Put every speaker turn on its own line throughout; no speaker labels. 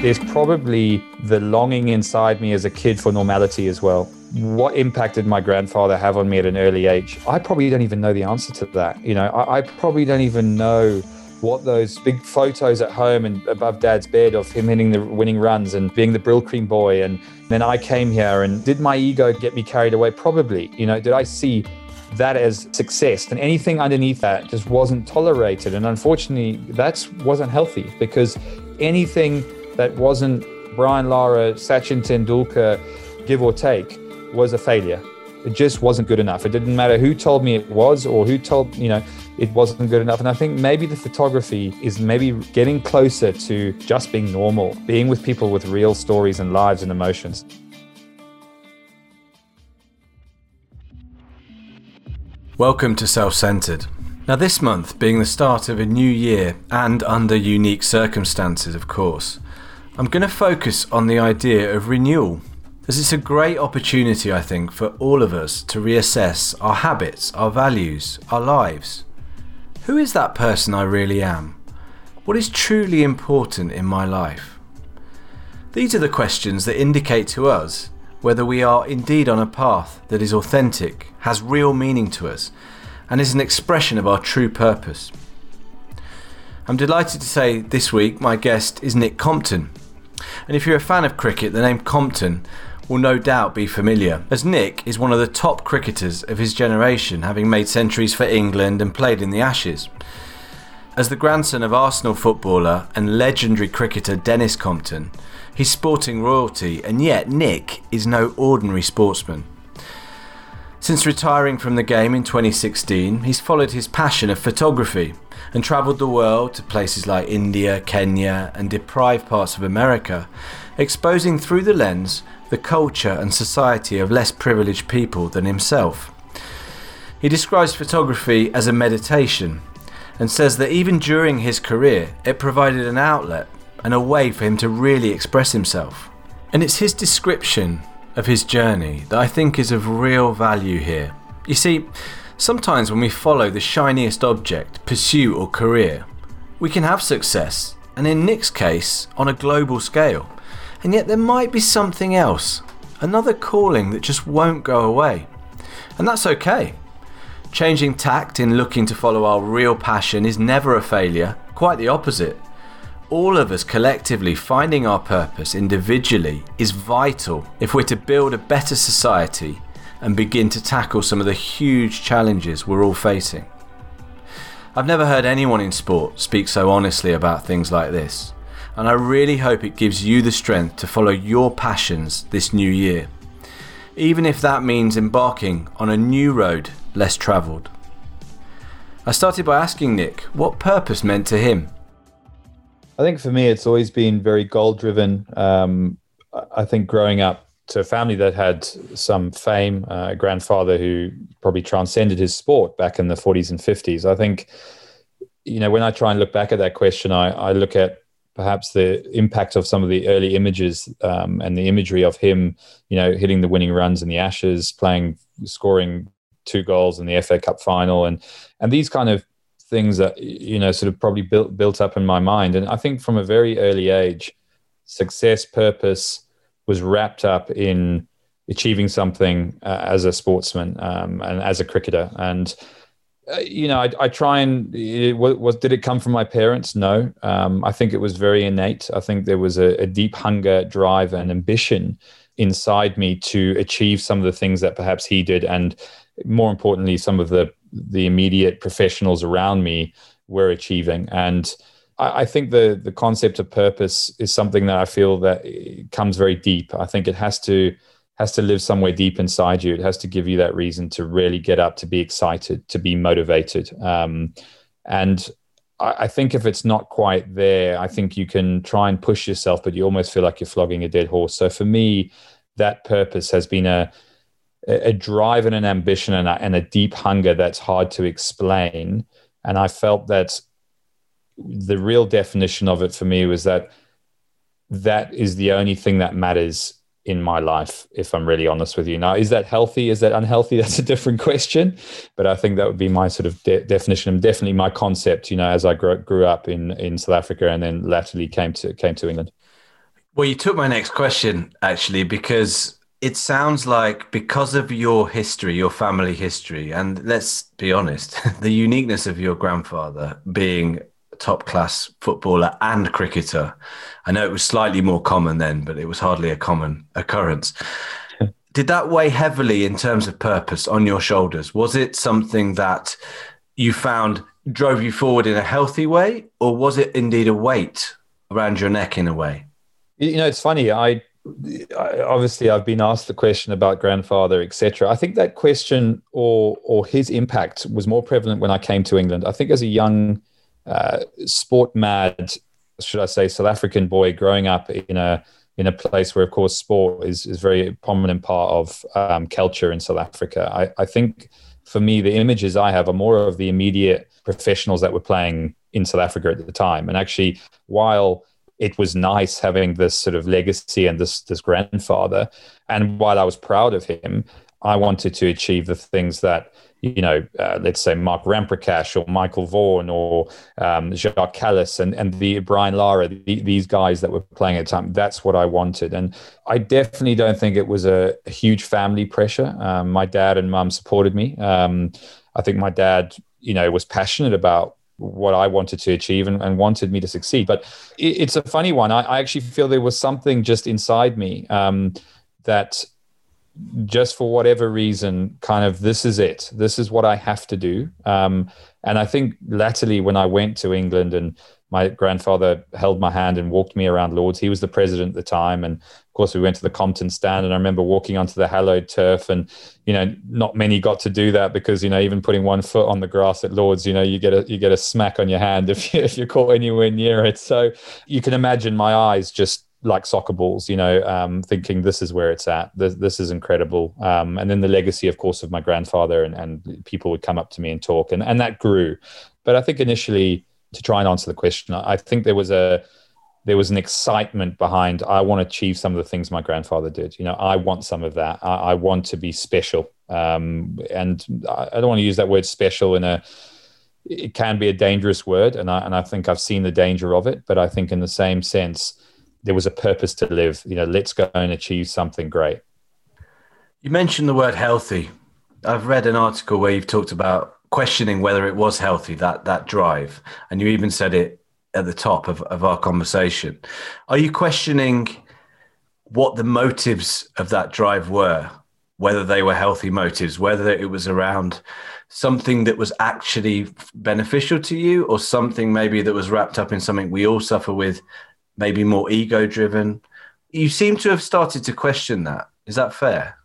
there's probably the longing inside me as a kid for normality as well. What impact did my grandfather have on me at an early age? I probably don't even know the answer to that. You know, I, I probably don't even know what those big photos at home and above dad's bed of him hitting the winning runs and being the Brylcreem boy. And then I came here and did my ego get me carried away? Probably. You know, did I see that as success? And anything underneath that just wasn't tolerated. And unfortunately, that wasn't healthy because anything that wasn't Brian Lara, Sachin Tendulkar, give or take, was a failure. It just wasn't good enough. It didn't matter who told me it was or who told, you know, it wasn't good enough. And I think maybe the photography is maybe getting closer to just being normal, being with people with real stories and lives and emotions.
Welcome to Self Centered. Now, this month being the start of a new year and under unique circumstances, of course, I'm going to focus on the idea of renewal as it's a great opportunity, I think, for all of us to reassess our habits, our values, our lives. Who is that person I really am? What is truly important in my life? These are the questions that indicate to us whether we are indeed on a path that is authentic, has real meaning to us, and is an expression of our true purpose. I'm delighted to say this week my guest is Nick Compton. And if you're a fan of cricket, the name Compton will no doubt be familiar, as Nick is one of the top cricketers of his generation, having made centuries for England and played in the Ashes. As the grandson of Arsenal footballer and legendary cricketer Denis Compton, he's sporting royalty, and yet Nick is no ordinary sportsman. Since retiring from the game in 2016, he's followed his passion of photography and travelled the world to places like India, Kenya, and deprived parts of America, exposing through the lens the culture and society of less privileged people than himself. He describes photography as a meditation and says that even during his career, it provided an outlet and a way for him to really express himself. And it's his description of his journey that I think is of real value here. You see, sometimes when we follow the shiniest object, pursuit, or career, we can have success, and in Nick's case, on a global scale. And yet there might be something else, another calling that just won't go away. And that's okay. Changing tact in looking to follow our real passion is never a failure, quite the opposite. All of us collectively finding our purpose individually is vital if we're to build a better society and begin to tackle some of the huge challenges we're all facing. I've never heard anyone in sport speak so honestly about things like this and I really hope it gives you the strength to follow your passions this new year, even if that means embarking on a new road less travelled. I started by asking Nick what purpose meant to him.
I think for me, it's always been very goal driven. Um, I think growing up to a family that had some fame, uh, a grandfather who probably transcended his sport back in the 40s and 50s. I think, you know, when I try and look back at that question, I, I look at perhaps the impact of some of the early images um, and the imagery of him, you know, hitting the winning runs in the Ashes, playing, scoring two goals in the FA Cup final, and and these kind of things that you know sort of probably built built up in my mind. And I think from a very early age, success, purpose was wrapped up in achieving something uh, as a sportsman um, and as a cricketer and uh, you know, I, I, try and it did it come from my parents? No, um, I think it was very innate. I think there was a, a, deep hunger, drive, and ambition inside me to achieve some of the things that perhaps he did, and more importantly, some of the the immediate professionals around me were achieving. And I, I think the the concept of purpose is something that I feel that comes very deep. I think it has to has to live somewhere deep inside you. It has to give you that reason to really get up, to be excited, to be motivated. Um, and I, I, think if it's not quite there, I think you can try and push yourself, but you almost feel like you're flogging a dead horse. So for me, that purpose has been a a drive and an ambition and a, and a deep hunger that's hard to explain. And I felt that the real definition of it for me was that that is the only thing that matters in my life, if I'm really honest with you. Now, is that healthy? Is that unhealthy? That's a different question. But I think that would be my sort of de- definition and definitely my concept, you know, as I grew, grew up in, in South Africa and then latterly came to, came to England.
Well, you took my next question actually, because it sounds like because of your history, your family history, and let's be honest, the uniqueness of your grandfather being top class footballer and cricketer. I know it was slightly more common then, but it was hardly a common occurrence. Did that weigh heavily in terms of purpose on your shoulders? Was it something that you found drove you forward in a healthy way, or was it indeed a weight around your neck in a way?
You know, it's funny. I, I obviously I've been asked the question about grandfather, etc. I think that question or or his impact was more prevalent when I came to England. I think as a young uh, sport mad, should I say, South African boy growing up in a in a place where, of course, sport is is very prominent part of um, culture in South Africa. I, I think for me, the images I have are more of the immediate professionals that were playing in South Africa at the time. And actually, while it was nice having this sort of legacy and this this grandfather. And while I was proud of him, I wanted to achieve the things that you know, uh, let's say Mark Ramprakash or Michael Vaughan or um, Jacques Kallis and, and the Brian Lara, the, these guys that were playing at the time. That's what I wanted. And I definitely don't think it was a, a huge family pressure. Um, my dad and mum supported me. Um, I think my dad, you know, was passionate about what I wanted to achieve and, and wanted me to succeed. But it, it's a funny one. I, I, actually feel there was something just inside me um, that just for whatever reason, kind of this is it. This is what I have to do. Um, and I think latterly when I went to England and my grandfather held my hand and walked me around Lords. He was the president at the time, and of course we went to the Compton stand. And I remember walking onto the hallowed turf, and you know, not many got to do that because you know, even putting one foot on the grass at Lords, you know, you get a you get a smack on your hand if you, if you're caught anywhere near it. So you can imagine my eyes just like soccer balls, you know, um, thinking this is where it's at. This, this is incredible. Um, and then the legacy, of course, of my grandfather and, and people would come up to me and talk, and and that grew. But I think initially to try and answer the question, I think there was a there was an excitement behind I want to achieve some of the things my grandfather did. You know, I want some of that. I, I want to be special. Um, and I, I don't want to use that word special in a it can be a dangerous word, and I and I think I've seen the danger of it. But I think in the same sense, there was a purpose to live. You know, let's go and achieve something great.
You mentioned the word healthy. I've read an article where you've talked about questioning whether it was healthy that that drive and you even said it at the top of, of our conversation are you questioning what the motives of that drive were whether they were healthy motives whether it was around something that was actually beneficial to you or something maybe that was wrapped up in something we all suffer with maybe more ego driven you seem to have started to question that is that fair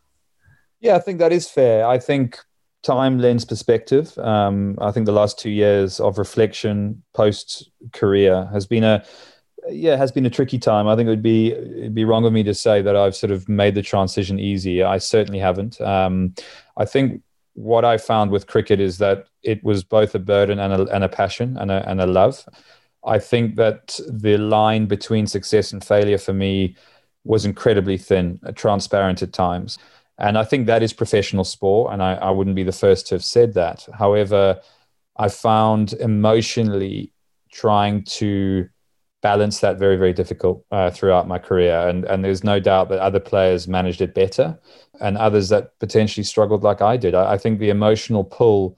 yeah i think that is fair i think time lens perspective, um, I think the last two years of reflection post career has been a yeah has been a tricky time. I think it would be it'd be wrong of me to say that I've sort of made the transition easy. I certainly haven't. Um, I think what I found with cricket is that it was both a burden and a, and a passion and a, and a love. I think that the line between success and failure for me was incredibly thin, transparent at times. And I think that is professional sport. And I, I wouldn't be the first to have said that. However, I found emotionally trying to balance that very, very difficult uh, throughout my career. And, and there's no doubt that other players managed it better and others that potentially struggled like I did. I, I think the emotional pull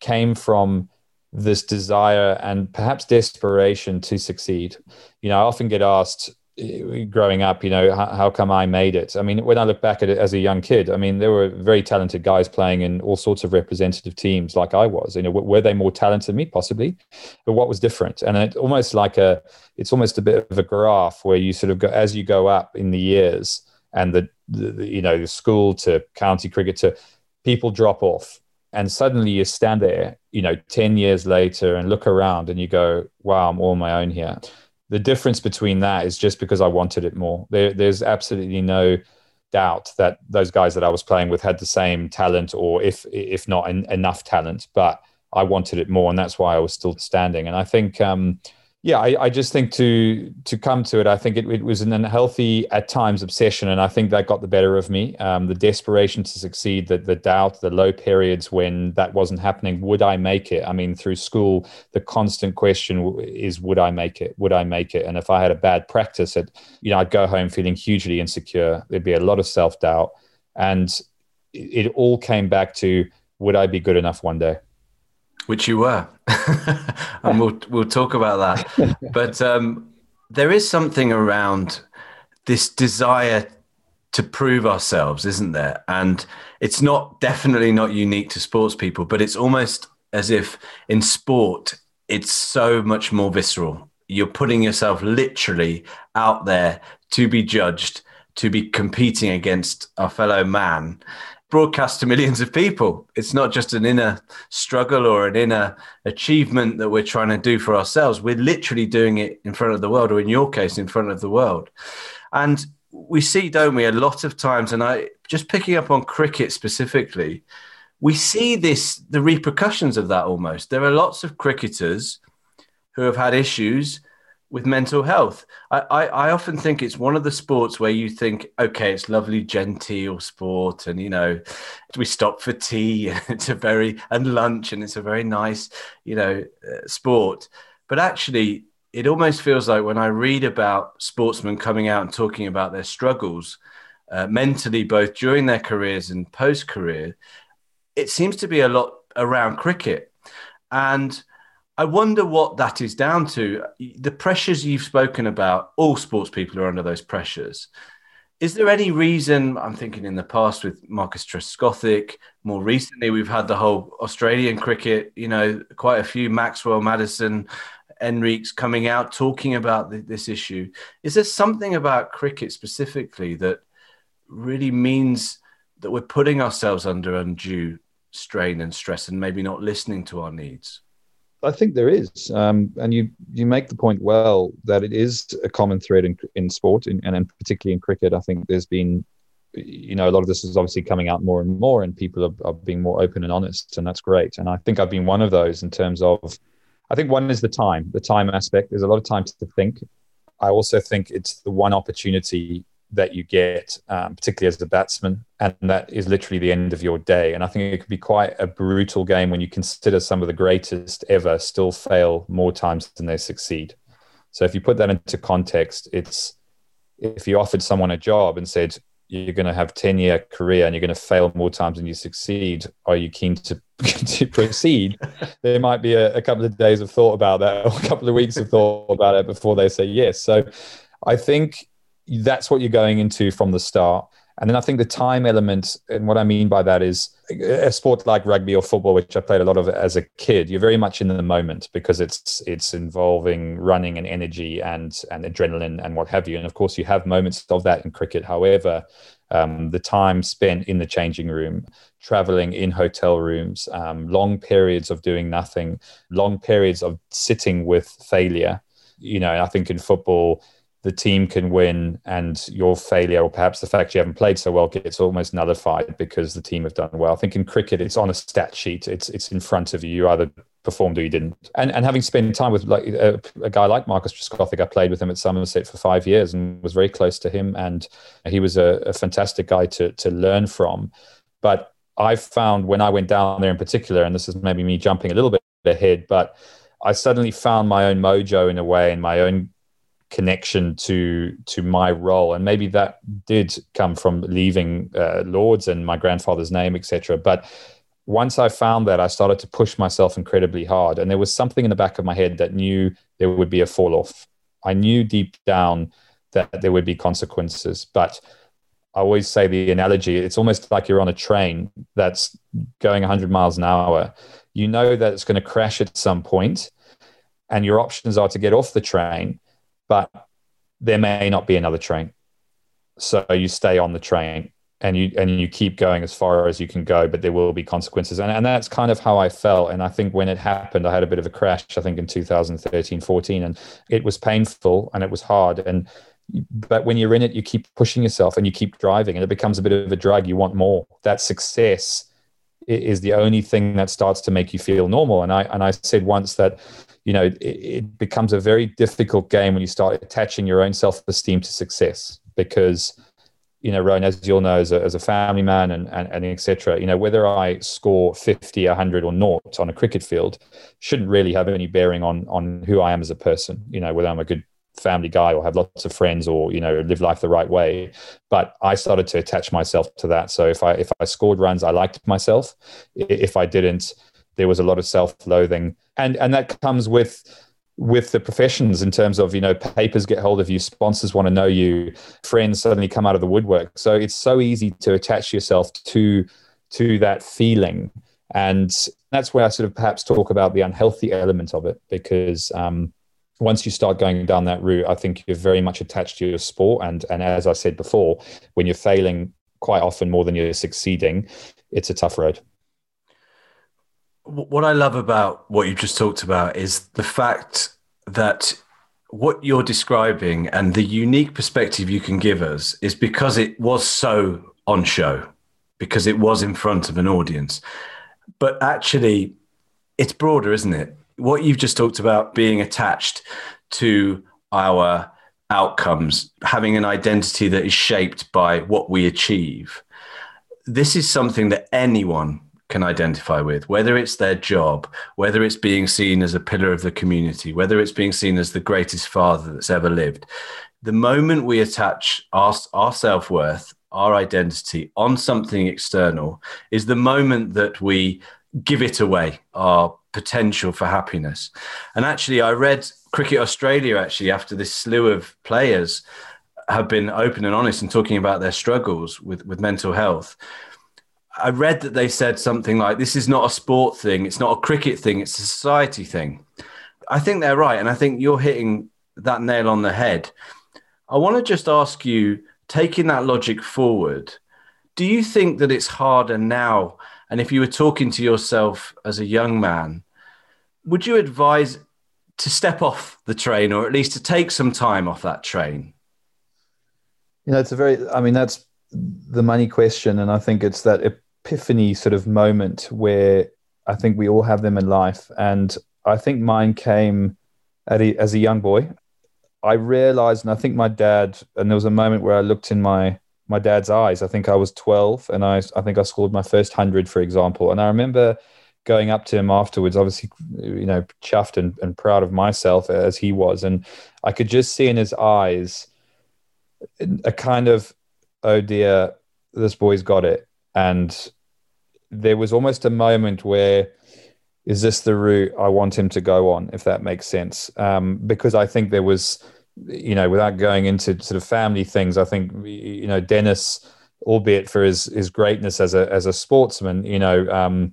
came from this desire and perhaps desperation to succeed. You know, I often get asked, eh, growing up, you know, how, how, come I made it? I mean, when I look back at it as a young kid, I mean, there were very talented guys playing in all sorts of representative teams like I was. You know, were they more talented than me? Possibly. But what was different? And it's almost like a, it's almost a bit of a graph where you sort of go, as you go up in the years and the, the you know, the school to county cricket to people drop off. And suddenly you stand there, you know, 10 years later and look around and you go, wow, I'm all my own here the difference between that is just because I wanted it more. There, there's absolutely no doubt that those guys that I was playing with had the same talent, or if if not en- enough talent, but I wanted it more, and that's why I was still standing. And I think, um, yeah, I, I, just think to to come to it, I think it, it, was an unhealthy at times obsession, and I think that got the better of me. Um, the desperation to succeed, the the doubt, the low periods when that wasn't happening. Would I make it? I mean, through school, the constant question is, would I make it? Would I make it? And if I had a bad practice, at you know, I'd go home feeling hugely insecure. There'd be a lot of self doubt, and it, it all came back to, would I be good enough one day?
Which you were, and we'll we'll talk about that. But um, there is something around this desire to prove ourselves, isn't there? And it's not definitely not unique to sports people, but it's almost as if in sport it's so much more visceral. You're putting yourself literally out there to be judged, to be competing against a fellow man broadcast to millions of people. It's not just an inner struggle or an inner achievement that we're trying to do for ourselves. We're literally doing it in front of the world, or in your case, in front of the world. And we see, don't we, a lot of times, and I just picking up on cricket specifically, we see this the repercussions of that almost. There are lots of cricketers who have had issues with mental health. I, I, I, often think it's one of the sports where you think, okay, it's lovely, genteel sport, and you know, we stop for tea, and it's a very and lunch, and it's a very nice, you know, uh, sport. But actually, it almost feels like when I read about sportsmen coming out and talking about their struggles uh, mentally, both during their careers and post career, it seems to be a lot around cricket, and I wonder what that is down to. The pressures you've spoken about, all sports people are under those pressures. Is there any reason? I'm thinking in the past with Marcus Trescothick, more recently, we've had the whole Australian cricket, you know, quite a few Maxwell, Maddinson, Henriques coming out talking about the, this issue. Is there something about cricket specifically that really means that we're putting ourselves under undue strain and stress and maybe not listening to our needs?
I think there is, um, and you you make the point well that it is a common thread in in sport, in, and in, particularly in cricket. I think there's been, you know, a lot of this is obviously coming out more and more, and people are, are being more open and honest, and that's great. And I think I've been one of those in terms of, I think one is the time, the time aspect. There's a lot of time to think. I also think it's the one opportunity that you get, um, particularly as a batsman, and that is literally the end of your day. And I think it could be quite a brutal game when you consider some of the greatest ever still fail more times than they succeed. So if you put that into context, it's if you offered someone a job and said you're going to have 10 year career and you're going to fail more times than you succeed are you keen to, to proceed there might be a, a couple of days of thought about that or a couple of weeks of thought about it before they say yes so i think that's what you're going into from the start. And then I think the time element, and what I mean by that is a sport like rugby or football, which I played a lot of as a kid. You're very much in the moment because it's it's involving running and energy and and adrenaline and what have you. And of course, you have moments of that in cricket. However, um, the time spent in the changing room, traveling in hotel rooms, um, long periods of doing nothing, long periods of sitting with failure. You know, I think in football the team can win and your failure or perhaps the fact you haven't played so well gets almost nullified because the team have done well. I think in cricket it's on a stat sheet. It's it's in front of you. You either performed or you didn't. And and having spent time with like a, a guy like Marcus Trescothick, I played with him at Somerset for five years and was very close to him. And he was a, a fantastic guy to to learn from. But I found when I went down there in particular, and this is maybe me jumping a little bit ahead, but I suddenly found my own mojo in a way and my own connection to to my role. And maybe that did come from leaving uh, lords and my grandfather's name etc but once i found that i started to push myself incredibly hard. And there was something in the back of my head that knew there would be a fall off. I knew deep down that there would be consequences. But i always say the analogy it's almost like you're on a train that's going 100 miles an hour. You know that it's going to crash at some point and your options are to get off the train but there may not be another train. So you stay on the train and you and you keep going as far as you can go, but there will be consequences. And, and that's kind of how I felt. And I think when it happened, I had a bit of a crash, I think in 2013, 14, and it was painful and it was hard. And but when you're in it, you keep pushing yourself and you keep driving, and it becomes a bit of a drug. You want more. That success is the only thing that starts to make you feel normal. And I and I said once that you know, it, it becomes a very difficult game when you start attaching your own self esteem to success because you know, Rowan, as you'll know, as a, as a family man and, and, and etc., you know, whether I score 50, 100 or naught on a cricket field shouldn't really have any bearing on, on who I am as a person, you know, whether I'm a good family guy or have lots of friends or, you know, live life the right way. But I started to attach myself to that. So if I, if I scored runs, I liked myself. If I didn't, there was a lot of self-loathing. And, and that comes with, with the professions in terms of you know papers get hold of you sponsors want to know you friends suddenly come out of the woodwork. So it's so easy to attach yourself to to that feeling. And that's where i sort of perhaps talk about the unhealthy element of it because um, once you start going down that route i think you're very much attached to your sport. And and as i said before when you're failing quite often more than you're succeeding it's a tough road
what I love about what you just talked about is the fact that what you're describing and the unique perspective you can give us is because it was so on show, because it was in front of an audience. But actually, it's broader, isn't it? What you've just talked about being attached to our outcomes, having an identity that is shaped by what we achieve. This is something that anyone can identify with, whether it's their job, whether it's being seen as a pillar of the community, whether it's being seen as the greatest father that's ever lived. The moment we attach our, our self worth, our identity on something external, is the moment that we give it away, our potential for happiness. And actually, I read Cricket Australia actually after this slew of players have been open and honest and talking about their struggles with, with mental health I read that they said something like, "This is not a sport thing. It's not a cricket thing. It's a society thing." I think they're right, and I think you're hitting that nail on the head. I want to just ask you, taking that logic forward, do you think that it's harder now? And if you were talking to yourself as a young man, would you advise to step off the train, or at least to take some time off that train?
You know, it's a very. I mean, that's the money question, and I think it's that epiphany sort of moment where I think we all have them in life. And I think mine came a, as a young boy. I realized, and I think my dad, and there was a moment where I looked in my my dad's eyes. I think I was 12 and I, I think I scored my first 100, for example. And I remember going up to him afterwards, obviously, you know, chuffed and, and proud of myself as he was. And I could just see in his eyes a kind of, oh dear, this boy's got it. And there was almost a moment where is this the route I want him to go on, if that makes sense? Um, because I think there was, you know, without going into sort of family things, I think you know Denis, albeit for his his greatness as a as a sportsman, you know. Um,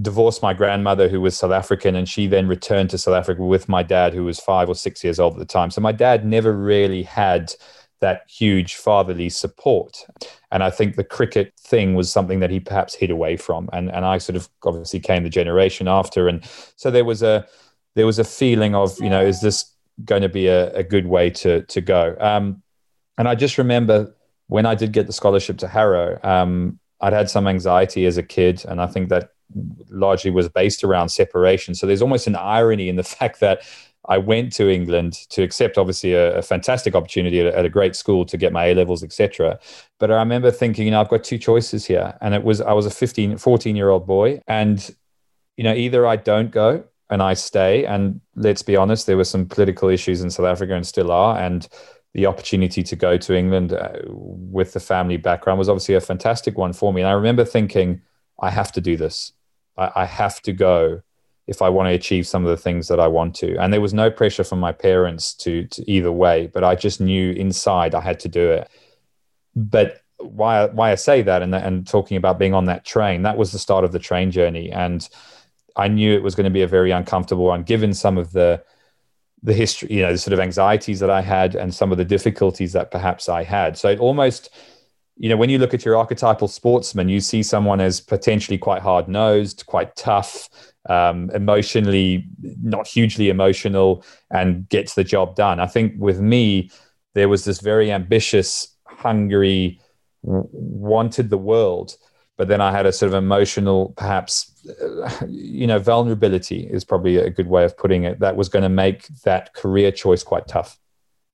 divorced my grandmother who was South African and she then returned to South Africa with my dad who was 5 or 6 years old at the time. So my dad never really had that huge fatherly support. And I think the cricket thing was something that he perhaps hid away from. And and I sort of obviously came the generation after. And so there was a there was a feeling of, you know, is this going to be a, a good way to to go? Um, and I just remember when I did get the scholarship to Harrow, um, I'd had some anxiety as a kid, and I think that largely was based around separation. So there's almost an irony in the fact that I went to England to accept obviously a, a fantastic opportunity at a, at a, great school to get my A levels, etc. But I remember thinking, you know, I've got two choices here. And it was, I was a 15, 14 year old boy. And, you know, either I don't go and I stay. And let's be honest, there were some political issues in South Africa and still are. And the opportunity to go to England uh, with the family background was obviously a fantastic one for me. And I remember thinking, I have to do this. I, I have to go if I want to achieve some of the things that I want to. And there was no pressure from my parents to, to either way, but I just knew inside I had to do it. But why why I say that and and talking about being on that train, that was the start of the train journey, and I knew it was going to be a very uncomfortable one, given some of the the history, you know, the sort of anxieties that I had and some of the difficulties that perhaps I had. So it almost you know, when you look at your archetypal sportsman, you see someone as potentially quite hard nosed, quite tough, um, emotionally not hugely emotional, and gets the job done. I think with me, there was this very ambitious, hungry, wanted the world, but then I had a sort of emotional, perhaps, uh, you know, vulnerability is probably a good way of putting it. That was going to make that career choice quite tough.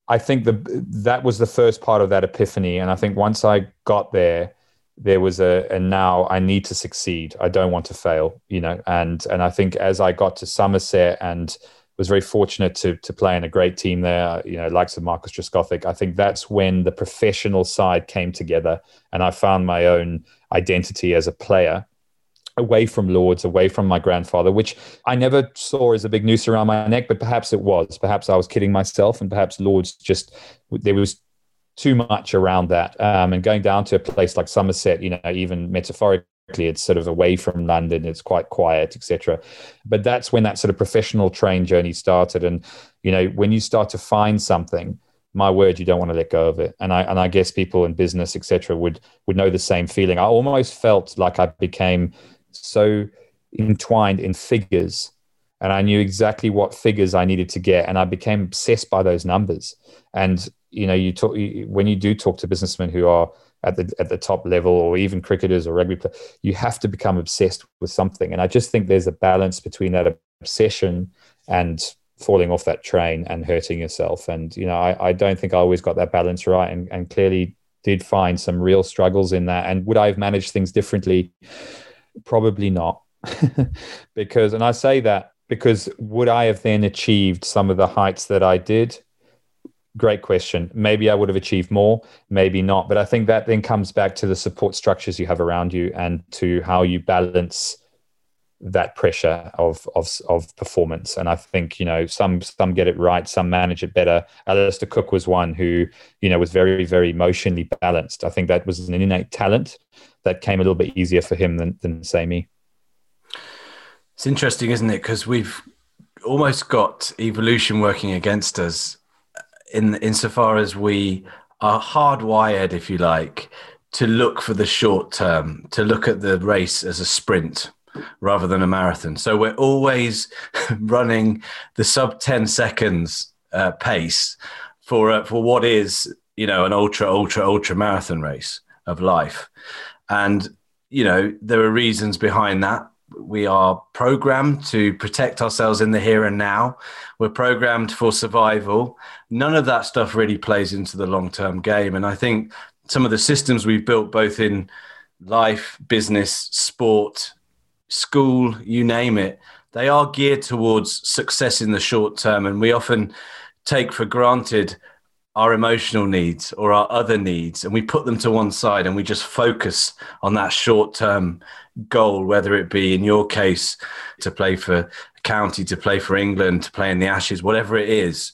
I think the that was the first part of that epiphany, and I think once I got there, there was a and now I need to succeed. I don't want to fail, you know. And and I think as I got to Somerset and was very fortunate to to play in a great team there, uh, you know, likes of Marcus Trescothick. I think that's when the professional side came together, and I found my own identity as a player away from Lords, away from my grandfather, which I never saw as a big noose around my neck, but perhaps it was. Perhaps I was kidding myself, and perhaps Lords just there was too much around that. Um, and going down to a place like Somerset, you know, even metaphorically, it's sort of away from London, it's quite quiet, etc. But that's when that sort of professional train journey started. And you know, when you start to find something my word, you don't want to let go of it. And I and I guess people in business, etc., would would know the same feeling. I almost felt like I became so entwined in figures and I knew exactly what figures I needed to get, and I became obsessed by those numbers. And you know, you talk when you do talk to businessmen who are at the at the top level, or even cricketers or rugby players, you have to become obsessed with something. And I just think there's a balance between that obsession and falling off that train and hurting yourself. And you know, I, I don't think I always got that balance right, and, and clearly did find some real struggles in that. And would I have managed things differently? Probably not. because, and I say that because would I have then achieved some of the heights that I did? Great question. Maybe I would have achieved more, maybe not. But I think that then comes back to the support structures you have around you and to how you balance that pressure of of of performance. And I think you know some some get it right, some manage it better. Alastair Cook was one who you know was very very emotionally balanced. I think that was an innate talent that came a little bit easier for him than than say me.
It's interesting, isn't it? Because we've almost got evolution working against us in insofar as we are hardwired, if you like, to look for the short term, to look at the race as a sprint rather than a marathon. So we're always running the sub 10 seconds uh, pace for uh, for what is, you know, an ultra ultra ultra marathon race of life. And you know, there are reasons behind that we are programmed to protect ourselves in the here and now. We're programmed for survival. None of that stuff really plays into the long term game. And I think some of the systems we've built, both in life, business, sport, school, you name it, they are geared towards success in the short term. And we often take for granted our emotional needs or our other needs and we put them to one side and we just focus on that short term goal whether it be in your case to play for county to play for england to play in the ashes whatever it is.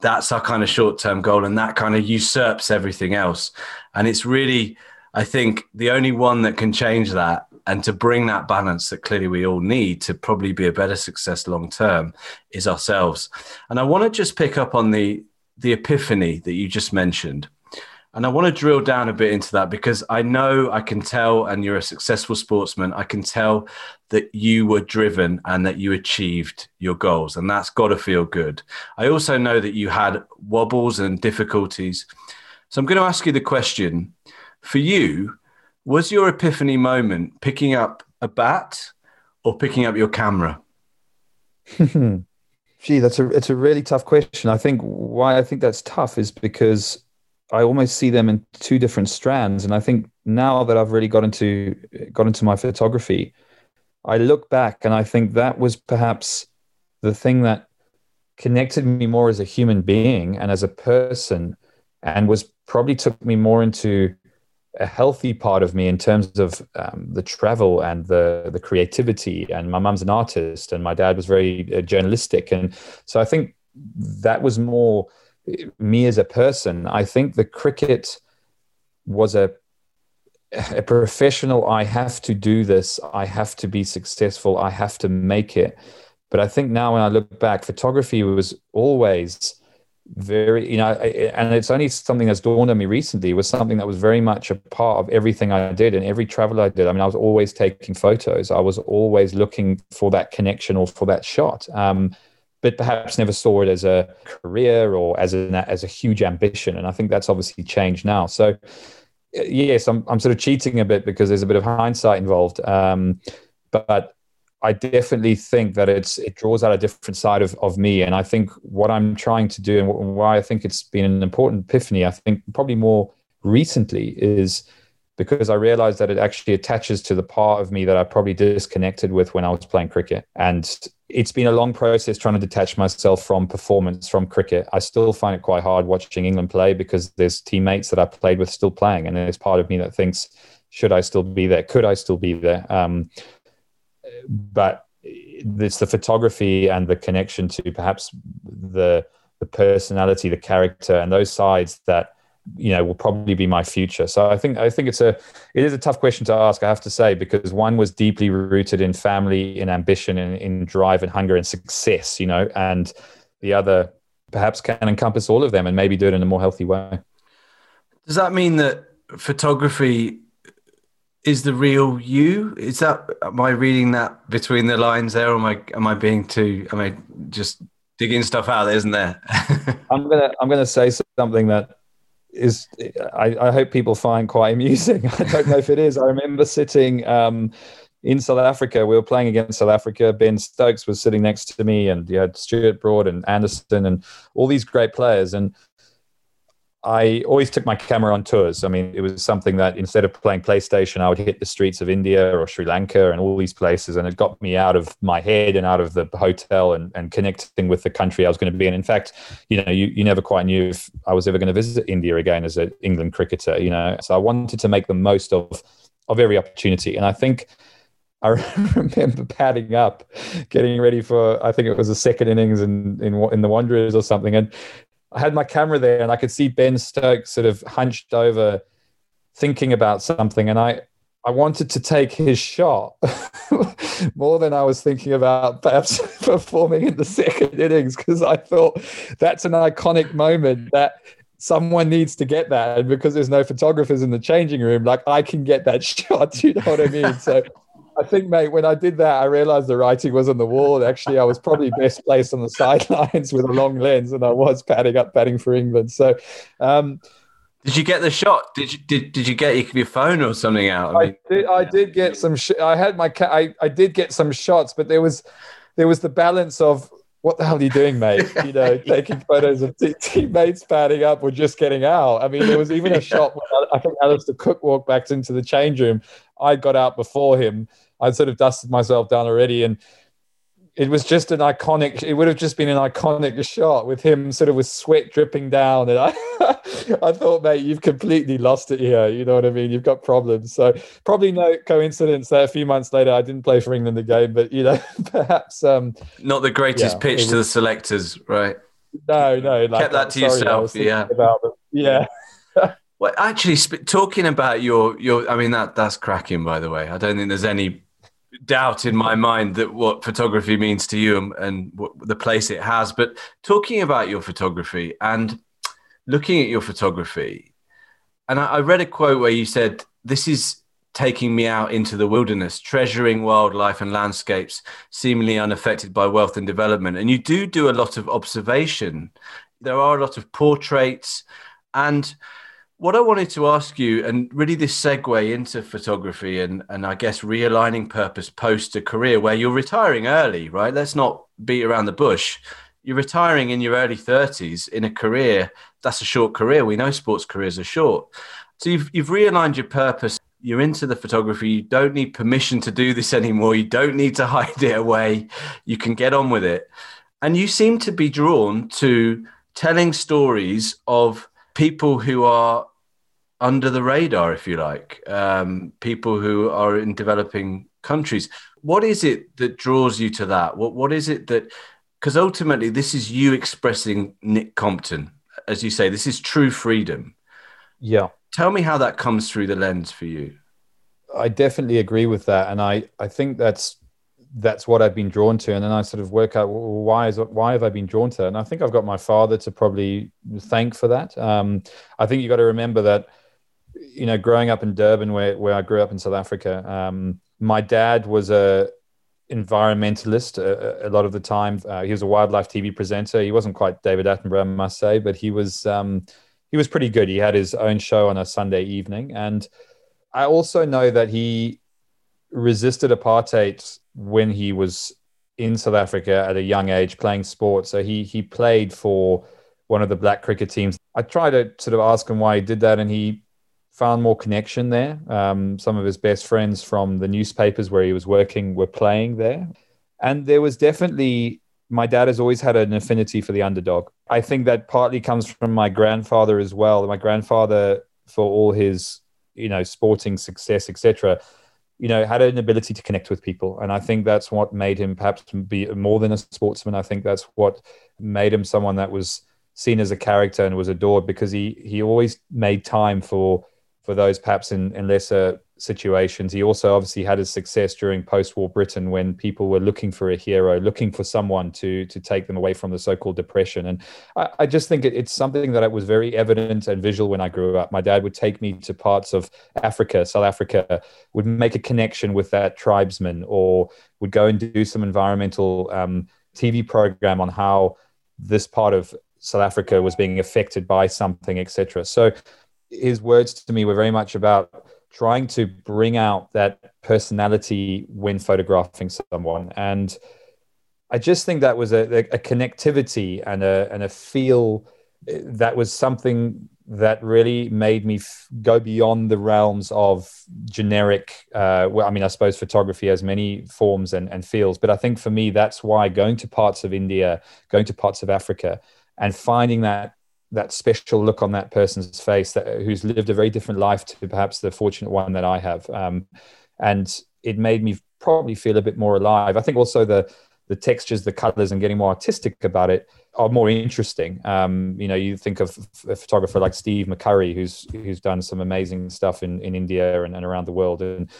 That's our kind of short term goal and that kind of usurps everything else. And it's really i think the only one that can change that and to bring that balance that clearly we all need to probably be a better success long term is ourselves. And i want to just pick up on the the epiphany that you just mentioned. And I want to drill down a bit into that because I know I can tell, and you're a successful sportsman, I can tell that you were driven and that you achieved your goals. And that's got to feel good. I also know that you had wobbles and difficulties. So I'm going to ask you the question for you, was your epiphany moment picking up a bat or picking up your camera?
Gee, that's a it's a really tough question. I think why I think that's tough is because I almost see them in two different strands. And I think now that I've really got into got into my photography, I look back and I think that was perhaps the thing that connected me more as a human being and as a person and was probably took me more into a healthy part of me in terms of um, the travel and the the creativity. And my mum's an artist, and my dad was very uh, journalistic, and so I think that was more uh, me as a person. I think the cricket was a a professional. I have to do this. I have to be successful. I have to make it. But I think now when I look back, photography was always very you know and it's only something that's dawned on me recently was something that was very much a part of everything i did and every travel i did. I mean i was always taking photos. I was always looking for that connection or for that shot. Um, but perhaps never saw it as a career or as a as a huge ambition. And i think that's obviously changed now. So yes, I'm I'm sort of cheating a bit because there's a bit of hindsight involved. Um, but I definitely think that it's it draws out a different side of, of me. And I think what I'm trying to do and why I think it's been an important epiphany, I think probably more recently is because I realized that it actually attaches to the part of me that I probably disconnected with when I was playing cricket. And it's been a long process trying to detach myself from performance from cricket. I still find it quite hard watching England play because there's teammates that I played with still playing. And there's part of me that thinks, should I still be there? Could I still be there? Um, but it's the photography and the connection to perhaps the the personality, the character, and those sides that you know will probably be my future. So i think i think it's a it is a tough question to ask i have to say because one was deeply rooted in family in ambition in, in drive and hunger and success you know and the other perhaps can encompass all of them and maybe do it in a more healthy way.
Does that mean that photography is the real you is that am i reading that between the lines there or am i am i being too am i just digging stuff out isn't there
i'm gonna i'm gonna say something that is I, I, hope people find quite amusing. I don't know if it is. I remember sitting um, in South Africa. We were playing against South Africa. Ben Stokes was sitting next to me, and you had Stuart Broad and Anderson and all these great players. And I always took my camera on tours. I mean, it was something that instead of playing PlayStation, I would hit the streets of India or Sri Lanka and all these places. And it got me out of my head and out of the hotel and, and connecting with the country I was going to be in. In fact, you know, you, you never quite knew if I was ever going to visit India again as an England cricketer, you know. So I wanted to make the most of, of every opportunity. And I think I remember padding up, getting ready for, I think it was the second innings in, in, in the Wanderers or something. And I had my camera there and I could see Ben Stokes sort of hunched over thinking about something and I I wanted to take his shot more than I was thinking about perhaps performing in the second innings because I thought that's an iconic moment that someone needs to get that. And because there's no photographers in the changing room like I can get that shot you know what I mean? So I think, mate, when I did that, I realized the writing was on the wall. Actually, I was probably best placed on the sidelines with a long lens, and I was padding up, padding for England. So, um,
did you get the shot? Did you did, did you get your phone or something out?
I, did. I did get some. Sh- I had my. Ca- I I did get some shots, but there was there was the balance of what the hell are you doing, mate? You know, taking photos of teammates padding up or just getting out. I mean, there was even a shot. I think Alastair Cook walked back into the change room. I got out before him I'd sort of dusted myself down already, and it was just an iconic. It would have just been an iconic shot with him sort of with sweat dripping down, and I, I thought, mate, you've completely lost it here. You know what I mean? You've got problems. So probably no coincidence that a few months later I didn't play for England again, but you know, perhaps um,
not the greatest yeah, pitch was, to the selectors, right?
No, no,
like, kept that to sorry, yourself. Yeah,
yeah.
Well, actually, talking about your your, I mean that that's cracking. By the way, I don't think there's any doubt in my mind that what photography means to you and, and what, the place it has. But talking about your photography and looking at your photography, and I, I read a quote where you said, "This is." Taking me out into the wilderness, treasuring wildlife and landscapes seemingly unaffected by wealth and development. And you do do a lot of observation. There are a lot of portraits. And what I wanted to ask you, and really this segue into photography and, and I guess realigning purpose post a career where you're retiring early, right? Let's not beat around the bush. You're retiring in your early 30s in a career that's a short career. We know sports careers are short. So you've, you've realigned your purpose. You're into the photography. You don't need permission to do this anymore. You don't need to hide it away. You can get on with it. And you seem to be drawn to telling stories of people who are under the radar, if you like, um, people who are in developing countries. What is it that draws you to that? What What is it that? Because ultimately, this is you expressing Nick Compton, as you say. This is true freedom.
Yeah.
Tell me how that comes through the lens for you.
I definitely agree with that, and I I think that's that's what I've been drawn to, and then I sort of work out well, why is why have I been drawn to that? And I think I've got my father to probably thank for that. Um, I think you got to remember that you know, growing up in Durban, where where I grew up in South Africa, um, my dad was a environmentalist a, a lot of the time. Uh, he was a wildlife TV presenter. He wasn't quite David Attenborough, I must say, but he was um, he was pretty good. He had his own show on a Sunday evening, and I also know that he resisted apartheid when he was in South Africa at a young age playing sports. So he he played for one of the black cricket teams. I tried to sort of ask him why he did that, and he found more connection there. Um, some of his best friends from the newspapers where he was working were playing there. And there was definitely, my dad has always had an affinity for the underdog. I think that partly comes from my grandfather as well. My grandfather, for all his, you know, sporting success, etc., you know, had an ability to connect with people. And I think that's what made him perhaps be more than a sportsman. I think that's what made him someone that was seen as a character and was adored because he he always made time for for those perhaps in, in lesser situations. He also obviously had his success during post-war Britain when people were looking for a hero, looking for someone to to take them away from the so-called depression. And I, I just think it, it's something that was very evident and visual when I grew up. My dad would take me to parts of Africa, South Africa, would make a connection with that tribesman, or would go and do some environmental um, TV program on how this part of South Africa was being affected by something, etc. So his words to me were very much about trying to bring out that personality when photographing someone. And i just think that was a, a connectivity and a, and a feel eh, that was something that really made me f- go beyond the realms of generic uh, well i mean i suppose photography has many forms and, and feels but i think for me that's why going to parts of india going to parts of africa and finding that that special look on that person's face that who's lived a very different life to perhaps the fortunate one that I have. Um, and it made me probably feel a bit more alive. I think also the the textures, the colors, and getting more artistic about it are more interesting. Um, you know, you think of a photographer like Steve McCurry, who's who's done some amazing stuff in in India and, and around the world, and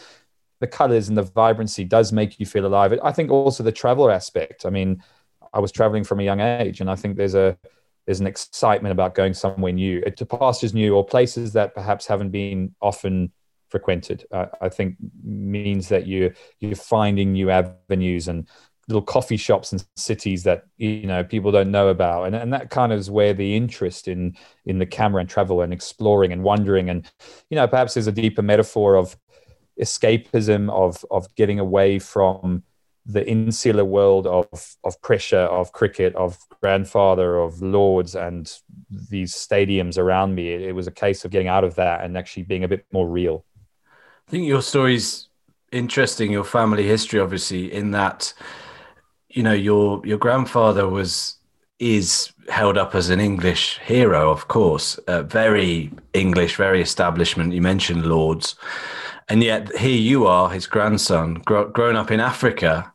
the colors and the vibrancy does make you feel alive. I think also the traveler aspect. I mean, I was traveling from a young age, and I think there's a there's an excitement about going somewhere new to pastures new or places that perhaps haven't been often frequented. Uh, i think means that you you're finding new avenues and little coffee shops and cities that you know people don't know about. And, and that kind of is where the interest in in the camera and travel and exploring and wondering and you know perhaps there's a deeper metaphor of escapism of of getting away from the insular world of of pressure of cricket of grandfather of lords and these stadiums around me it, it, was a case of getting out of that and actually being a bit more real
i think your story's interesting your family history obviously in that you know your your grandfather was is held up as an english hero of course uh, very english very establishment you mentioned lords and yet here you are, his grandson, grow, grown up in Africa.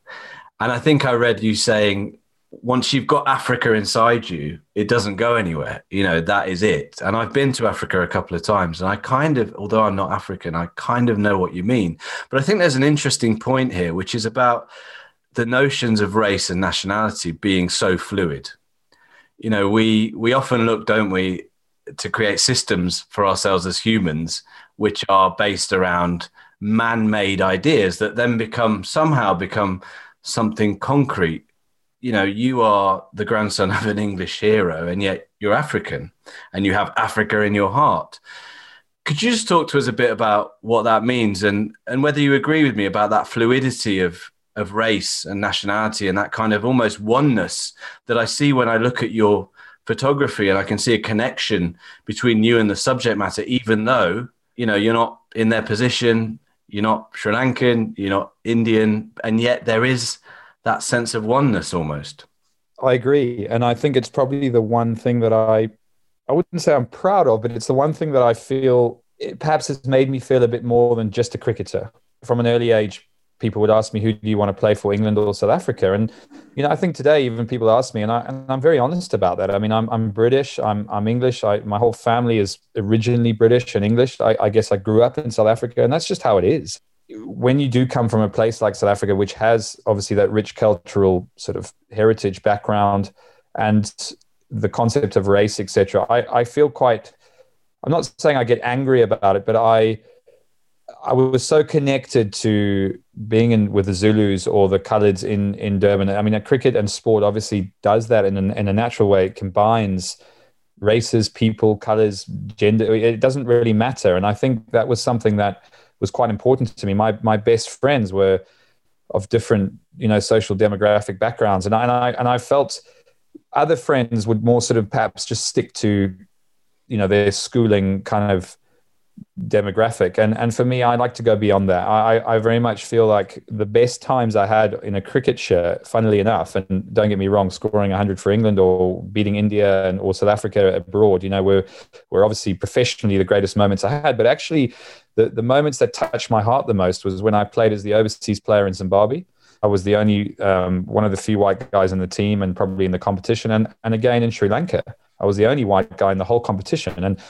And I think I read you saying, once you've got Africa inside you, it doesn't go anywhere. You know, that is it. And I've been to Africa a couple of times, and I kind of, although I'm not African, I kind of know what you mean. But I think there's an interesting point here, which is about the notions of race and nationality being so fluid. You know, we we often look, don't we, to create systems for ourselves as humans which are based around man-made ideas that then become somehow become something concrete. You know you are the grandson of an english hero and yet you're african and you have africa in your heart. Could you just talk to us a bit about what that means and and whether you agree with me about that fluidity of of race and nationality and that kind of almost oneness that i see when i look at your photography and i can see a connection between you and the subject matter even though you know, you're not in their position, you're not Sri Lankan, you're not Indian, and yet there is that sense of oneness almost.
I agree, and I think it's probably the one thing that I I wouldn't say I'm proud of, but it's the one thing that I feel it perhaps has made me feel a bit more than just a cricketer. From an early age, people would ask me, "Who do you want to play for, England or South Africa?" And you know, I think today even people ask me, and, I, and I'm very honest about that. I mean, I'm I'm British, I'm I'm English. I, my whole family is originally British and English. I, I guess I grew up in South Africa, and that's just how it is. When you do come from a place like South Africa, which has obviously that rich cultural sort of heritage background, and the concept of race, etc., I, I feel quite. I'm not saying I get angry about it, but I I was so connected to being in with the Zulus or the Coloureds in in Durban. I mean, cricket and sport obviously does that in a, in a natural way. It combines races, people, colors, gender. It doesn't really matter. And I think that was something that was quite important to me. My my best friends were of different, you know, social demographic backgrounds, and I and I and I felt other friends would more sort of perhaps just stick to, you know, their schooling kind of demographic. And and for me, I like to go beyond that. I, I very much feel like the best times I had in a cricket shirt, funnily enough, and don't get me wrong, scoring 100 for England or beating India and or South Africa abroad, you know, were were obviously professionally the greatest moments I had. But actually, the the moments that touched my heart the most was when I played as the overseas player in Zimbabwe. I was the only um, one of the few white guys in the team and probably in the competition, and and again in Sri Lanka, I was the only white guy in the whole competition, and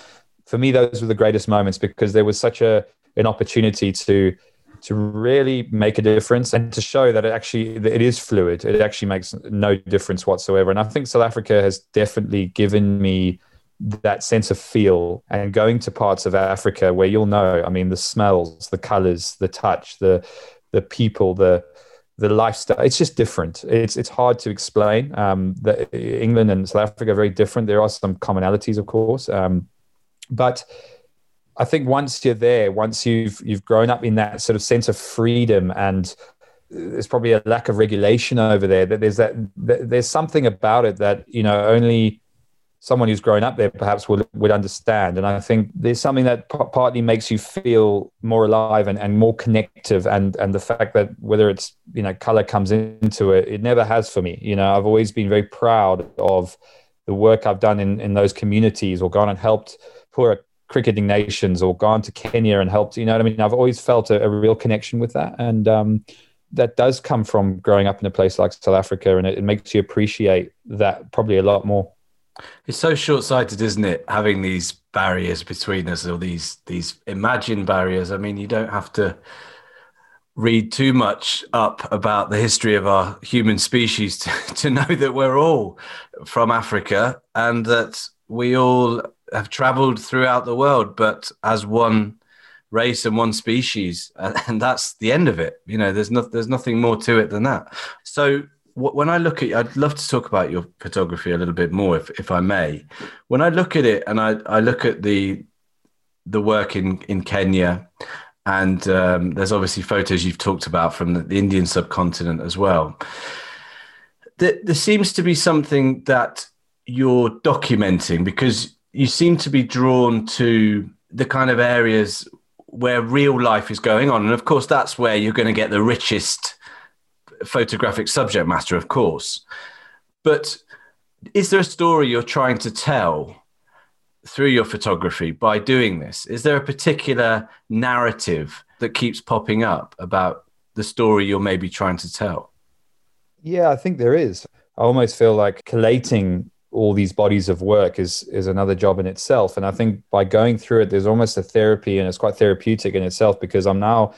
for me, those were the greatest moments because there was such a an opportunity to to really make a difference and to show that it actually that it is fluid. It actually makes no difference whatsoever. And I think South Africa has definitely given me that sense of feel and going to parts of Africa where you'll know, I mean, the smells, the colors, the touch, the the people, the the lifestyle. It's just different. It's it's hard to explain. Um, the, England and South Africa are very different. There are some commonalities, of course. Um, but I think once you're there, once you've you've grown up in that sort of sense of freedom and uh, there's probably a lack of regulation over there that there's that, that there's something about it that you know only someone who's grown up there perhaps would would understand. And i think there's something that p- partly makes you feel more alive and, and more connective and and the fact that whether it's you know color comes into it it never has for me. You know i've always been very proud of the work i've done in in those communities or gone and helped poorer cricketing nations or gone to Kenya and helped. You know what I mean? I've always felt a, a real connection with that, and um, that does come from growing up in a place like South Africa, and it, it makes you appreciate that probably a lot more.
It's so short-sighted, isn't it? Having these barriers between us, or these these imagined barriers. I mean, you don't have to read too much up about the history of our human species to, to know that we're all from Africa and that we all have traveled throughout the world, but as one race and one species, and, and that's the end of it. You know, there's no, there's nothing more to it than that. So when I look at, I'd love to talk about your photography a little bit more, if if I may. When I look at it, and I I look at the the work in in Kenya, and um, there's obviously photos you've talked about from the, the Indian subcontinent as well. There, there seems to be something that you're documenting because you seem to be drawn to the kind of areas where real life is going on. And of course, that's where you're going to get the richest photographic subject matter, of course. But is there a story you're trying to tell through your photography by doing this? Is there a particular narrative that keeps popping up about the story you're maybe trying to tell?
Yeah, I think there is. I almost feel like collating all these bodies of work is is another job in itself. And i think by going through it there's almost a therapy and it's quite therapeutic in itself because i'm now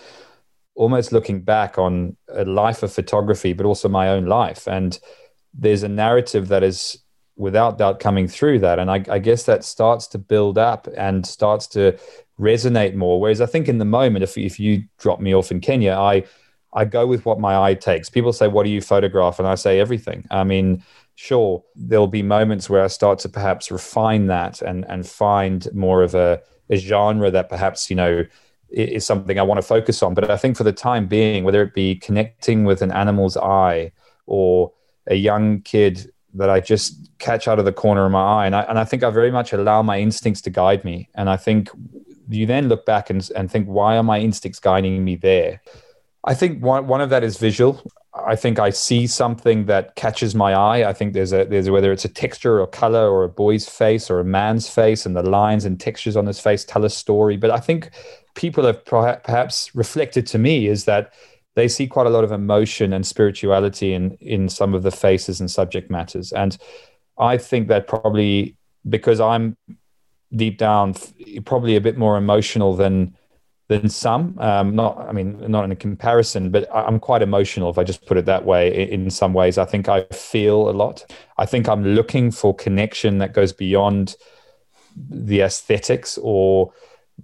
almost looking back on a life of photography but also my own life. And there's a narrative that is without doubt coming through that. And I, I guess that starts to build up and starts to resonate more. Whereas i think in the moment if, if you drop me off in kenya i i go with what my eye takes. People say what do you photograph? And i say everything. I mean sure, there'll be moments where I start to perhaps refine that and and find more of a, a genre that perhaps you know is something I want to focus on. But I think for the time being, whether it be connecting with an animal's eye or a young kid that I just catch out of the corner of my eye, and I, and I think I very much allow my instincts to guide me. And I think you then look back and, and think, why are my instincts guiding me there? I think one, one of that is visual. I think I see something that catches my eye. I think there's a there's whether it's a texture or color or a boy's face or a man's face, and the lines and textures on his face tell a story. But I think people have perhaps reflected to me is that they see quite a lot of emotion and spirituality in in some of the faces and subject matters, and I think that probably because I'm deep down probably a bit more emotional than than some. Um, not, I mean, not in a comparison, but I'm quite emotional if I just put it that way. In some ways, I think I feel a lot. I think I'm looking for connection that goes beyond the aesthetics or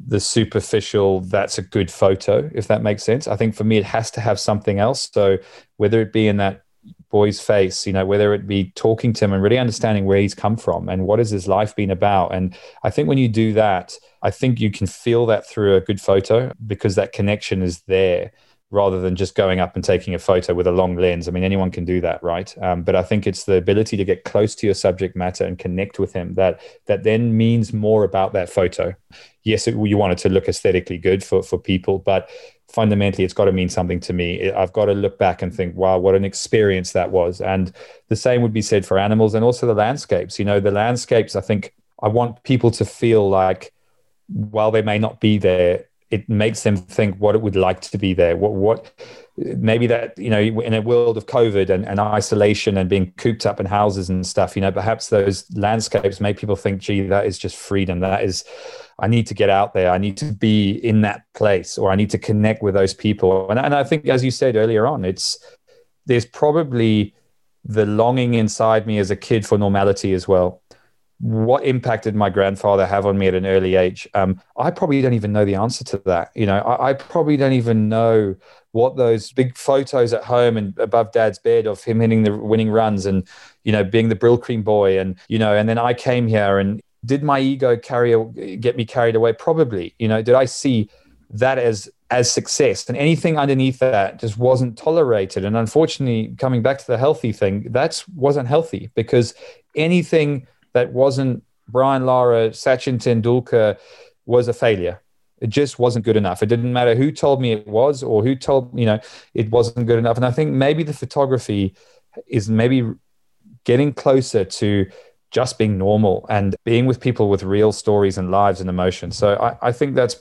the superficial. That's a good photo, if that makes sense. I think for me, it has to have something else. So whether it be in that boy's face, you know, whether it be talking to him and really understanding where he's come from and what has his life been about. And I think when you do that, I think you can feel that through a good photo because that connection is there rather than just going up and taking a photo with a long lens. I mean, anyone can do that, right? Um, but I think it's the ability to get close to your subject matter and connect with him that that then means more about that photo. Yes, it, you want it to look aesthetically good for for people, but fundamentally, it's got to mean something to me. I've got to look back and think, wow, what an experience that was. And the same would be said for animals and also the landscapes. You know, the landscapes. I think I want people to feel like while they may not be there, it makes them think what it would like to be there. What what maybe that you know in a world of COVID and, and isolation and being cooped up in houses and stuff, you know, perhaps those landscapes make people think, gee, that is just freedom. That is I need to get out there. I need to be in that place or I need to connect with those people. And, and I think as you said earlier on, it's there's probably the longing inside me as a kid for normality as well what impact did my grandfather have on me at an early age? Um, I probably don't even know the answer to that. You know, I, I, probably don't even know what those big photos at home and above dad's bed of him hitting the winning runs and, you know, being the Brylcreem boy. And, you know, and then I came here and did my ego carry, get me carried away? Probably, you know, did I see that as, as success and anything underneath that just wasn't tolerated. And unfortunately, coming back to the healthy thing, that wasn't healthy because anything – that wasn't Brian Lara, Sachin Tendulkar was a failure. It just wasn't good enough. It didn't matter who told me it was or who told, you know, it wasn't good enough. And I think maybe the photography is maybe getting closer to just being normal and being with people with real stories and lives and emotions. So I, I think that's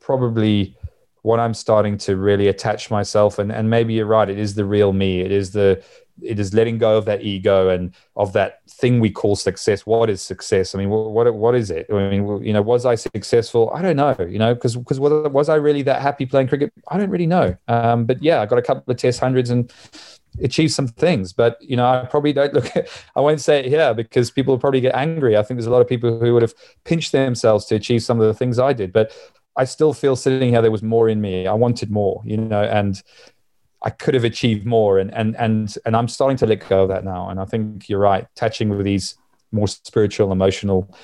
probably what I'm starting to really attach myself. And, and maybe you're right. It is the real me. It is the it is letting go of that ego and of that thing we call success. What is success? I mean, what what is it? I mean, you know, was I successful? I don't know. You know, because because was I really that happy playing cricket? I don't really know. Um, but yeah, I got a couple of Test hundreds and achieved some things. But you know, I probably don't look. I won't say it here because people will probably get angry. I think there's a lot of people who would have pinched themselves to achieve some of the things I did, but. I still feel sitting here there was more in me. I wanted more, you know, and I could have achieved more, and and and and I'm starting to let go of that now. And I think you're right, touching with these more spiritual, emotional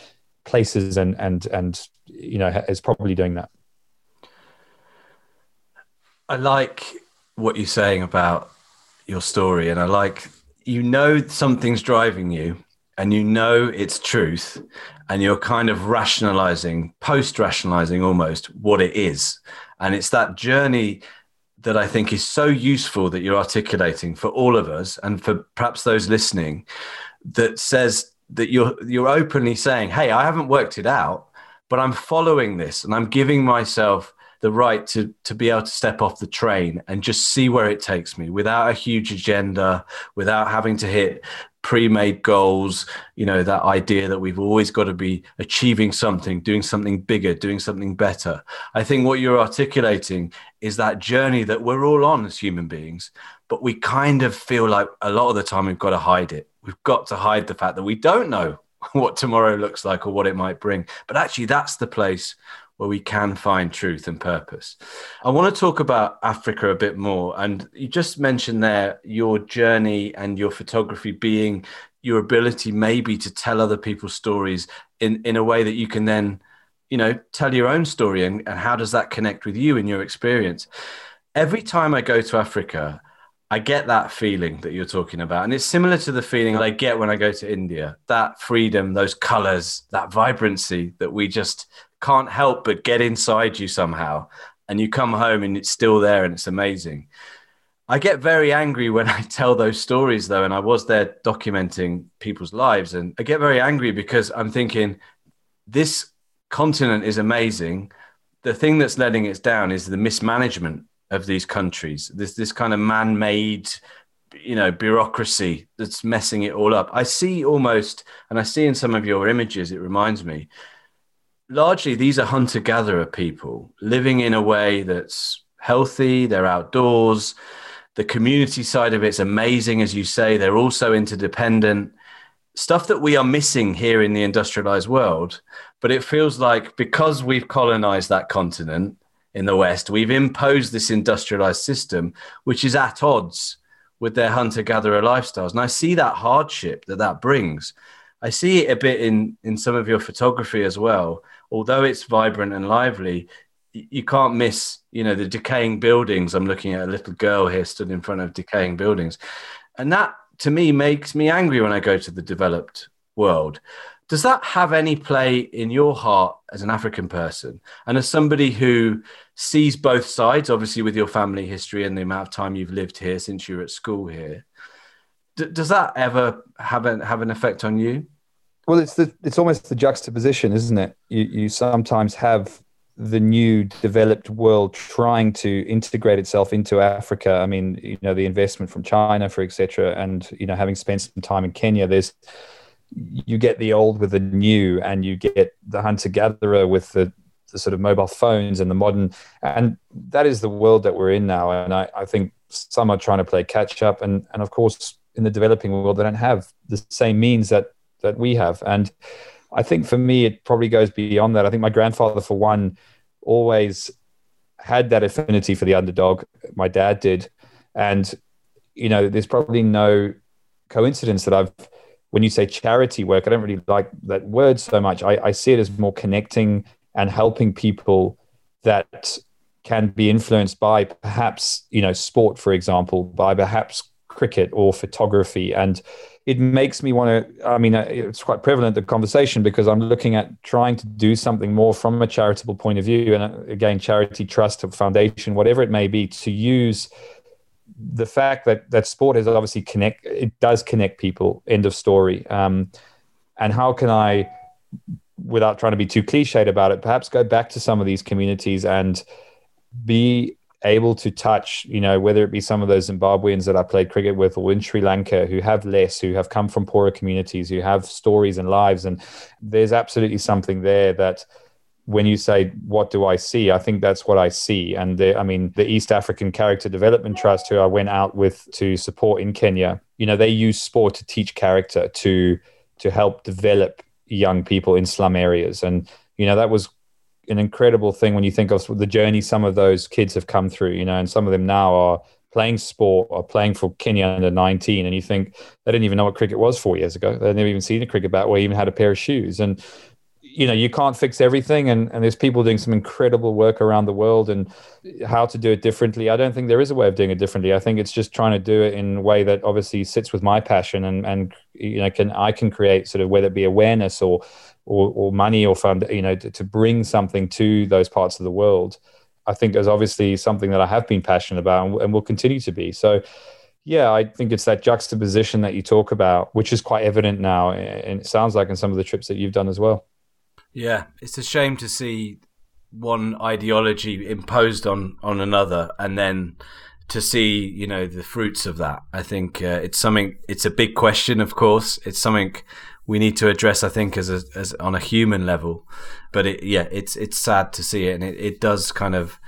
places, and and and you know, is probably doing that.
I like what you're saying about your story, and I like you know something's driving you, and you know it's truth, and you're kind of rationalizing, post rationalizing almost what it is, and it's that journey that I think is so useful that you're articulating for all of us and for perhaps those listening that says that you're you're openly saying, "Hey, I haven't worked it out, but I'm following this and I'm giving myself the right to to be able to step off the train and just see where it takes me without a huge agenda, without having to hit pre-made goals you know that idea that we've always got to be achieving something doing something bigger doing something better. I think what you're articulating is that journey that we're all on as human beings but we kind of feel like a lot of the time we've got to hide it. We've got to hide the fact that we don't know what tomorrow looks like or what it might bring. But actually that's the place where we can find truth and purpose. I want to talk about Africa a bit more. And you just mentioned there your journey and your photography being your ability maybe to tell other people's stories in, in a way that you can then, you know, tell your own story and, and how does that connect with you in your experience? Every time I go to Africa, I get that feeling that you're talking about. And it's similar to the feeling I get when I go to India that freedom, those colors, that vibrancy that we just can't help but get inside you somehow. And you come home and it's still there and it's amazing. I get very angry when I tell those stories, though, and I was there documenting people's lives. And I get very angry because I'm thinking, this continent is amazing. The thing that's letting it down is the mismanagement of these countries, this, this kind of man made you know bureaucracy that's messing it all up i see almost and i see in some of your images it reminds me largely these are hunter gatherer people living in a way that's healthy, they're outdoors. The community side of it's amazing, as you say. They're also interdependent. Stuff that we are missing here in the industrialized world. But it feels like because we've colonized that continent in the West, we've imposed this industrialized system, which is at odds with their hunter gatherer lifestyles. And I see that hardship that that brings. I see it a bit in, in some of your photography as well. Although it's vibrant and lively, you can't miss, you know, the decaying buildings. I'm looking at a little girl here stood in front of decaying buildings. And that to me makes me angry when I go to the developed world. Does that have any play in your heart as an African person and as somebody who sees both sides, obviously with your family history and the amount of time you've lived here since you were at school here? D- does that ever have an, have an effect on you?
Well, it's the it's almost the juxtaposition, isn't it? You you sometimes have the new developed world trying to integrate itself into Africa. I mean, you know, the investment from China, for etc., and you know, having spent some time in Kenya, there's you get the old with the new, and you get the hunter gatherer with the, the sort of mobile phones and the modern, and that is the world that we're in now. And I, I think some are trying to play catch up, and and of course, in the developing world, they don't have the same means that that we have, and I think for me, it probably goes beyond that. I think my grandfather, for one, always had that affinity for the underdog. My dad did. And, you know, there's probably no coincidence that I've, when you say charity work, I don't really like that word so much. I, I see it as more connecting and helping people that can be influenced by perhaps, you know, sport, for example, by perhaps cricket or photography. And, it makes me want to i mean uh, it's quite prevalent the conversation because i'm looking at trying to do something more from a charitable point of view and uh, again charity trust foundation whatever it may be to use the fact that that sport is obviously connect it does connect people. End of story. Um, and how can i without trying to be too cliched about it perhaps go back to some of these communities and be able to touch, you know, whether it be some of those Zimbabweans that I played cricket with or in Sri Lanka who have less, who have come from poorer communities, who have stories and lives. And there's absolutely something there that when you say, what do I see? I think that's what I see. And the, I mean, the East African Character Development Trust, who I went out with to support in Kenya, you know, they use sport to teach character, to, to help develop young people in slum areas. And, you know, that was an incredible thing when you think of the journey some of those kids have come through, you know, and some of them now are playing sport or playing for Kenya under 19. And you think they didn't even know what cricket was four years ago. They'd never even seen a cricket bat or even had a pair of shoes. And, you know, you can't fix everything. And, and there's people doing some incredible work around the world and how to do it differently. I don't think there is a way of doing it differently. I think it's just trying to do it in a way that obviously sits with my passion and, and, you know, can, I can create sort of whether it be awareness or, or, or money or fund, you know, to, to bring something to those parts of the world, I think is obviously something that I have been passionate about and, and will continue to be. So, yeah, I think it's that juxtaposition that you talk about, which is quite evident now, and it sounds like in some of the trips that you've done as well.
Yeah, it's a shame to see one ideology imposed on on another, and then to see you know the fruits of that. I think uh, it's something. It's a big question, of course. It's something we need to address, I think, as a, as on a human level. But it, yeah, it's it's sad to see it, and it, it does kind of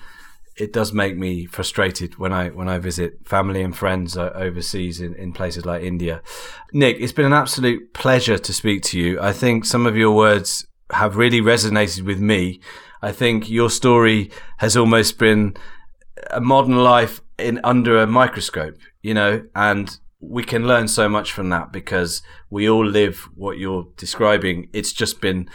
it does make me frustrated when I when I visit family and friends uh, overseas in, in places like India. Nick, it's been an absolute pleasure to speak to you. I think some of your words have really resonated with me. I think your story has almost been a modern life in under a microscope, you know, and we can learn so much from that because we all live what you're describing. It's just been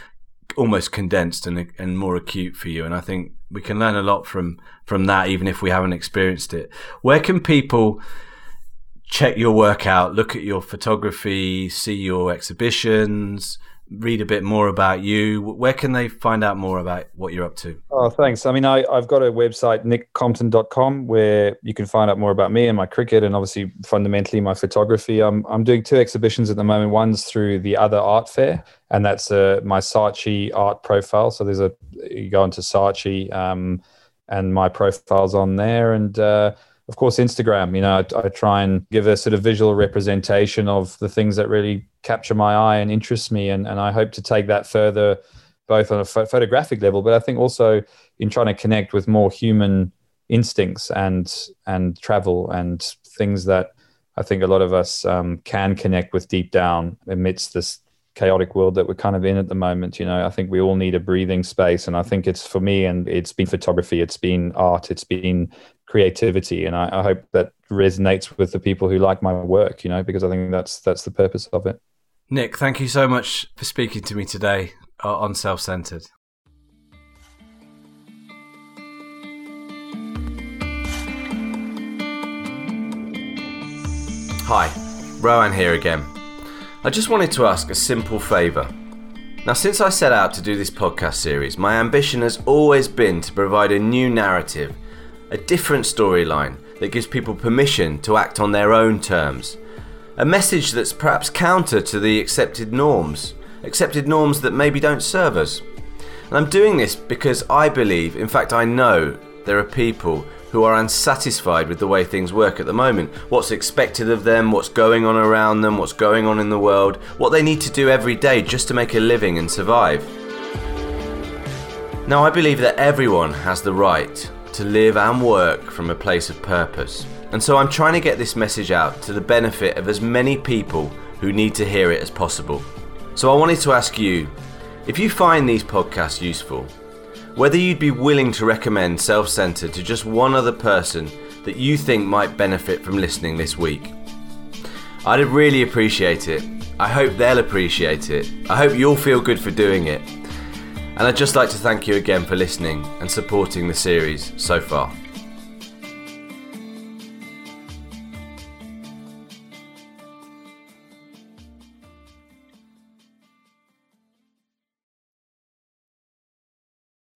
almost condensed and and more acute for you, and I think we can learn a lot from from that, even if we haven't experienced it. Where can people? check your work out, look at your photography, see your exhibitions, read a bit more about you, where can they find out more about what you're up to?
Oh, thanks. I mean, I, have got a website, nickcompton.com, where you can find out more about me and my cricket and obviously fundamentally my photography. I'm, I'm doing two exhibitions at the moment. One's through the Other Art Fair, and that's uh, my Saatchi art profile. So there's a, you go into Saatchi um, and my profile's on there. And, uh, of course, Instagram. You know, I, I, try and give a sort of visual representation of the things that really capture my eye and interest me, and, and I hope to take that further, both on a ph- photographic level, but I think also in trying to connect with more human instincts and and travel and things that I think a lot of us um, can connect with deep down amidst this chaotic world that we're kind of in at the moment. You know, I think we all need a breathing space, and I think it's for me, and it's been photography, it's been art, it's been creativity, and I, I hope that resonates with the people who like my work. You know, because I think that's that's the purpose of it.
Nick, thank you so much for speaking to me today uh, on Self Centered. Hi, Rowan here again. I just wanted to ask a simple favour. Now, since I set out to do this podcast series, my ambition has always been to provide a new narrative, a different storyline that gives people permission to act on their own terms. A message that's perhaps counter to the accepted norms, accepted norms that maybe don't serve us. And I'm doing this because I believe, in fact, I know there are people who are unsatisfied with the way things work at the moment, what's expected of them, what's going on around them, what's going on in the world, what they need to do every day just to make a living and survive. Now, I believe that everyone has the right to live and work from a place of purpose. And so I'm trying to get this message out to the benefit of as many people who need to hear it as possible. So I wanted to ask you if you find these podcasts useful, whether you'd be willing to recommend Self Centered to just one other person that you think might benefit from listening this week. I'd really appreciate it. I hope they'll appreciate it. I hope you'll feel good for doing it. And I'd just like to thank you again for listening and supporting the series so far.